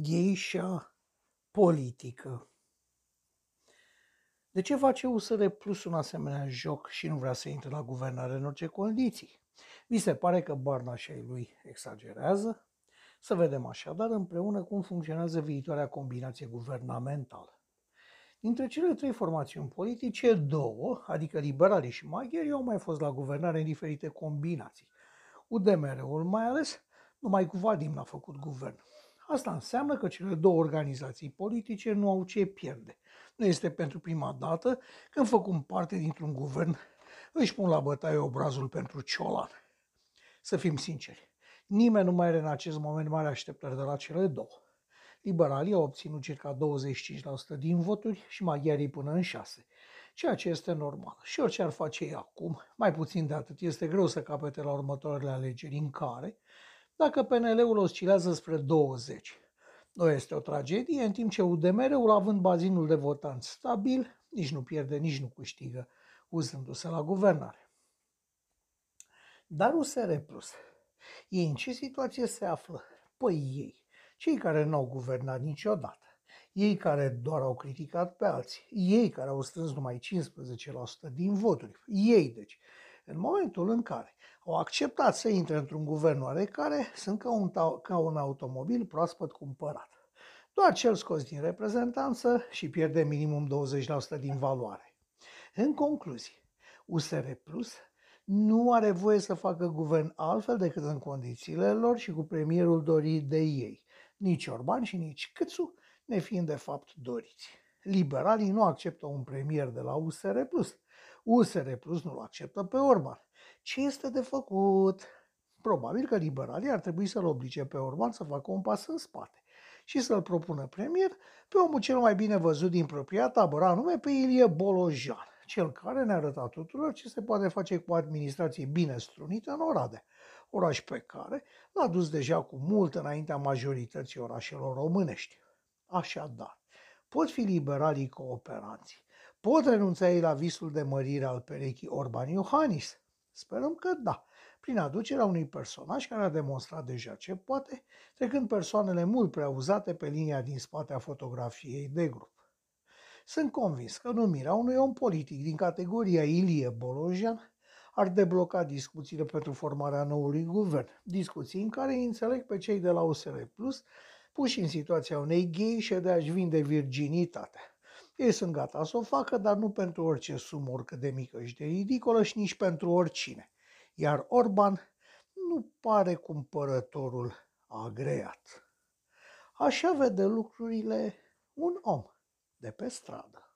Geisha politică De ce face USR Plus un asemenea joc și nu vrea să intre la guvernare în orice condiții? Vi se pare că Barna și ai lui exagerează? Să vedem așadar împreună cum funcționează viitoarea combinație guvernamentală. Dintre cele trei formațiuni politice, două, adică liberalii și maghiari, au mai fost la guvernare în diferite combinații. UDMR-ul mai ales, numai cu Vadim n-a făcut guvern. Asta înseamnă că cele două organizații politice nu au ce pierde. Nu este pentru prima dată când făcând parte dintr-un guvern își pun la bătaie obrazul pentru Ciolan. Să fim sinceri, nimeni nu mai are în acest moment mare așteptări de la cele două. Liberalii au obținut circa 25% din voturi și maghiarii până în 6%, ceea ce este normal. Și orice ar face ei acum, mai puțin de atât, este greu să capete la următoarele alegeri în care, dacă PNL-ul oscilează spre 20. Nu este o tragedie, în timp ce UDMR-ul, având bazinul de votanți stabil, nici nu pierde, nici nu câștigă, uzându-se la guvernare. Dar USR Plus, ei în ce situație se află? Păi ei, cei care nu au guvernat niciodată, ei care doar au criticat pe alții, ei care au strâns numai 15% din voturi, ei deci, în momentul în care au acceptat să intre într-un guvern oarecare, sunt ca un, ca un automobil proaspăt cumpărat. Doar cel scos din reprezentanță și pierde minimum 20% din valoare. În concluzie, USR Plus nu are voie să facă guvern altfel decât în condițiile lor și cu premierul dorit de ei. Nici Orban și nici Câțu ne fiind de fapt doriți. Liberalii nu acceptă un premier de la USR Plus. USR Plus nu-l acceptă pe Orban. Ce este de făcut? Probabil că liberalii ar trebui să-l oblige pe Orban să facă un pas în spate și să-l propună premier pe omul cel mai bine văzut din propria tabără, anume pe Ilie Bolojan, cel care ne-a arătat tuturor ce se poate face cu administrație bine strunită în Oradea, oraș pe care l-a dus deja cu mult înaintea majorității orașelor românești. Așadar, pot fi liberalii cooperanții, pot renunța ei la visul de mărire al perechii Orban Iohannis, Sperăm că da, prin aducerea unui personaj care a demonstrat deja ce poate, trecând persoanele mult prea uzate pe linia din spate a fotografiei de grup. Sunt convins că numirea unui om politic din categoria Ilie Bolojan ar debloca discuțiile pentru formarea noului guvern, discuții în care îi înțeleg pe cei de la USR Plus puși în situația unei gay de a-și vinde virginitatea. Ei sunt gata să o facă, dar nu pentru orice sumă, oricât de mică și de ridicolă și nici pentru oricine. Iar Orban nu pare cumpărătorul agreat. Așa vede lucrurile un om de pe stradă.